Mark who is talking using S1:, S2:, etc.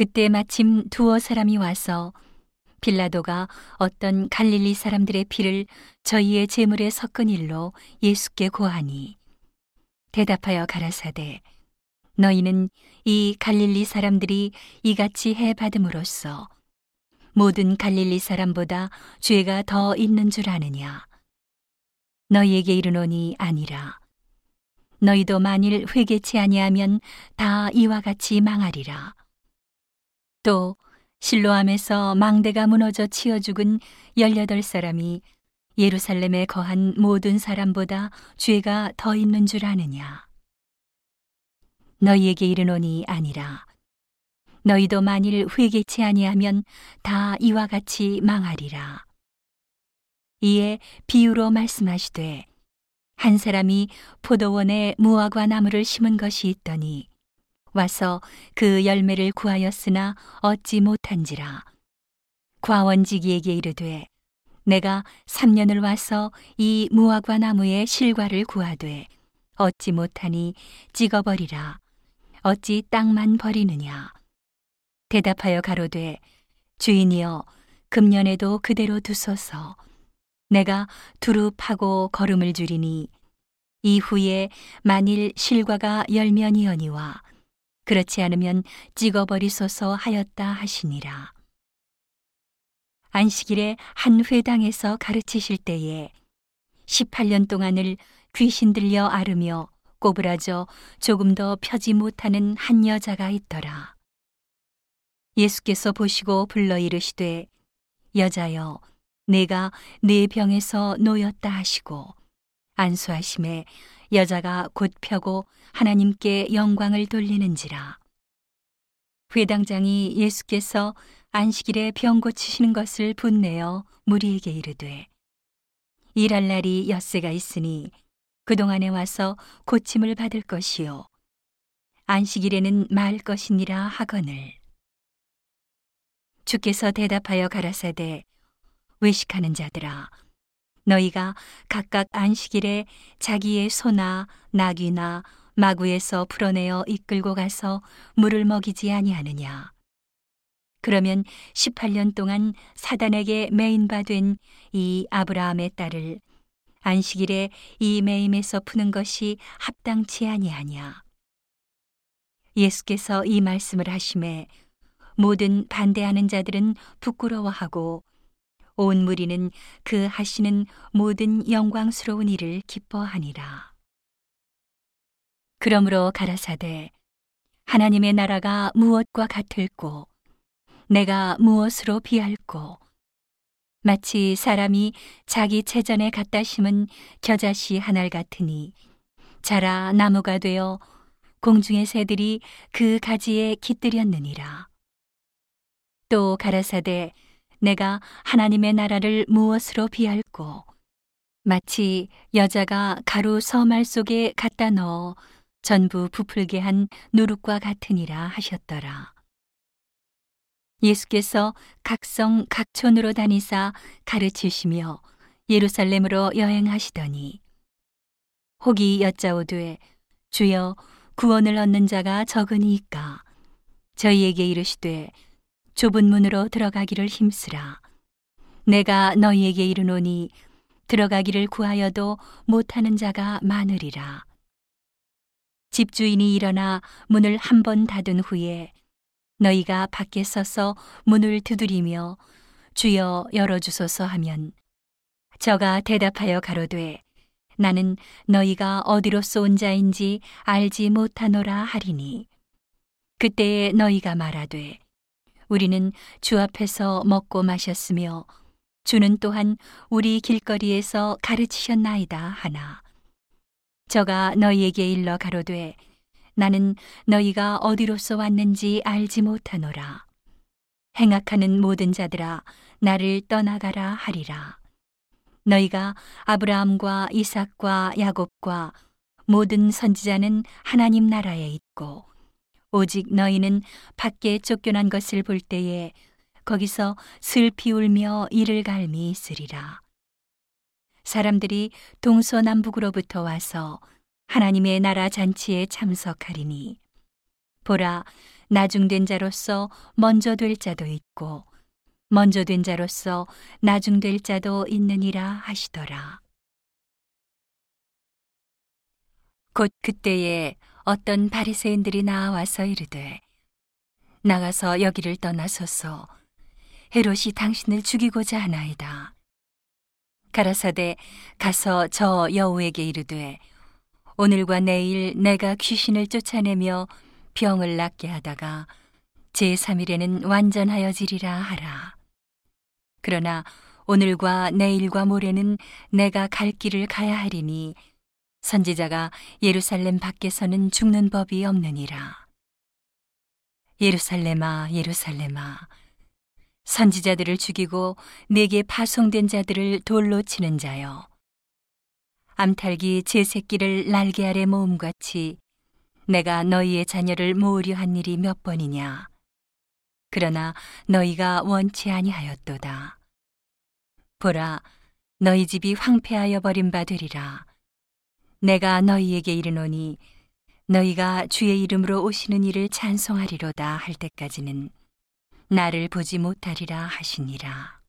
S1: 그때 마침 두어 사람이 와서 빌라도가 어떤 갈릴리 사람들의 피를 저희의 제물에 섞은 일로 예수께 고하니 대답하여 가라사대 너희는 이 갈릴리 사람들이 이같이 해 받음으로써 모든 갈릴리 사람보다 죄가 더 있는 줄 아느냐? 너희에게 이르노니 아니라 너희도 만일 회개치 아니하면 다 이와 같이 망하리라 또 실로암에서 망대가 무너져 치어 죽은 18사람이 예루살렘에 거한 모든 사람보다 죄가 더 있는 줄 아느냐. 너희에게 이르노니 아니라. 너희도 만일 회개치 아니하면 다 이와 같이 망하리라. 이에 비유로 말씀하시되 한 사람이 포도원에 무화과 나무를 심은 것이 있더니 와서 그 열매를 구하였으나 얻지 못한지라. 과원지기에게 이르되 내가 3년을 와서 이 무화과 나무의 실과를 구하되 얻지 못하니 찍어버리라. 어찌 땅만 버리느냐. 대답하여 가로되 주인이여 금년에도 그대로 두소서. 내가 두루 파고 걸음을 줄이니 이후에 만일 실과가 열면이여니와 그렇지 않으면 찍어버리소서 하였다 하시니라. 안식일에 한 회당에서 가르치실 때에 18년 동안을 귀신 들려 앓으며 꼬부라져 조금 더 펴지 못하는 한 여자가 있더라. 예수께서 보시고 불러 이르시되 여자여 내가 네 병에서 놓였다 하시고 안수하심에 여자가 곧 펴고 하나님께 영광을 돌리는지라. 회당장이 예수께서 안식일에 병 고치시는 것을 분내어 무리에게 이르되 일할 날이 엿새가 있으니 그동안에 와서 고침을 받을 것이요 안식일에는 말 것이니라 하거늘 주께서 대답하여 가라사대 외식하는 자들아 너희가 각각 안식일에 자기의 소나 나귀나 마구에서 풀어내어 이끌고 가서 물을 먹이지 아니하느냐. 그러면 18년 동안 사단에게 매인받은 이 아브라함의 딸을 안식일에 이 매임에서 푸는 것이 합당치 아니하냐. 예수께서 이 말씀을 하심에 모든 반대하는 자들은 부끄러워하고 온 무리는 그 하시는 모든 영광스러운 일을 기뻐하니라. 그러므로 가라사대 하나님의 나라가 무엇과 같을꼬 내가 무엇으로 비할꼬 마치 사람이 자기 체전에 갖다 심은 겨자씨 한알 같으니 자라 나무가 되어 공중의 새들이 그 가지에 깃들였느니라. 또 가라사대 내가 하나님의 나라를 무엇으로 비할꼬 마치 여자가 가루 서말 속에 갖다 넣어 전부 부풀게 한 누룩과 같으니라 하셨더라. 예수께서 각성 각촌으로 다니사 가르치시며 예루살렘으로 여행하시더니 혹이 여짜오되 주여 구원을 얻는 자가 적으니이까 저희에게 이르시되 좁은 문으로 들어가기를 힘쓰라. 내가 너희에게 이르노니 들어가기를 구하여도 못하는 자가 많으리라. 집주인이 일어나 문을 한 번 닫은 후에 너희가 밖에 서서 문을 두드리며 주여 열어주소서 하면 저가 대답하여 가로되 나는 너희가 어디로서 온 자인지 알지 못하노라 하리니 그때에 너희가 말하되 우리는 주 앞에서 먹고 마셨으며 주는 또한 우리 길거리에서 가르치셨나이다 하나 저가 너희에게 일러 가로되 나는 너희가 어디로서 왔는지 알지 못하노라. 행악하는 모든 자들아 나를 떠나가라 하리라. 너희가 아브라함과 이삭과 야곱과 모든 선지자는 하나님 나라에 있고 오직 너희는 밖에 쫓겨난 것을 볼 때에 거기서 슬피 울며 이를 갈미 있으리라. 사람들이 동서남북으로부터 와서 하나님의 나라 잔치에 참석하리니 보라 나중된 자로서 먼저 될 자도 있고 먼저 된 자로서 나중될 자도 있느니라 하시더라. 곧 그때에 어떤 바리새인들이 나와서 이르되 나가서 여기를 떠나소서 헤롯이 당신을 죽이고자 하나이다. 가라사대 가서 저 여우에게 이르되 오늘과 내일 내가 귀신을 쫓아내며 병을 낫게 하다가 제3일에는 완전하여지리라 하라. 그러나 오늘과 내일과 모레는 내가 갈 길을 가야 하리니 선지자가 예루살렘 밖에서는 죽는 법이 없느니라. 예루살렘아, 예루살렘아, 선지자들을 죽이고 내게 파송된 자들을 돌로 치는 자여. 암탉이 제 새끼를 날개 아래 모음같이 내가 너희의 자녀를 모으려 한 일이 몇 번이냐. 그러나 너희가 원치 아니하였도다. 보라, 너희 집이 황폐하여 버린 바 되리라. 내가 너희에게 이르노니 너희가 주의 이름으로 오시는 이를 찬송하리로다 할 때까지는 나를 보지 못하리라 하시니라.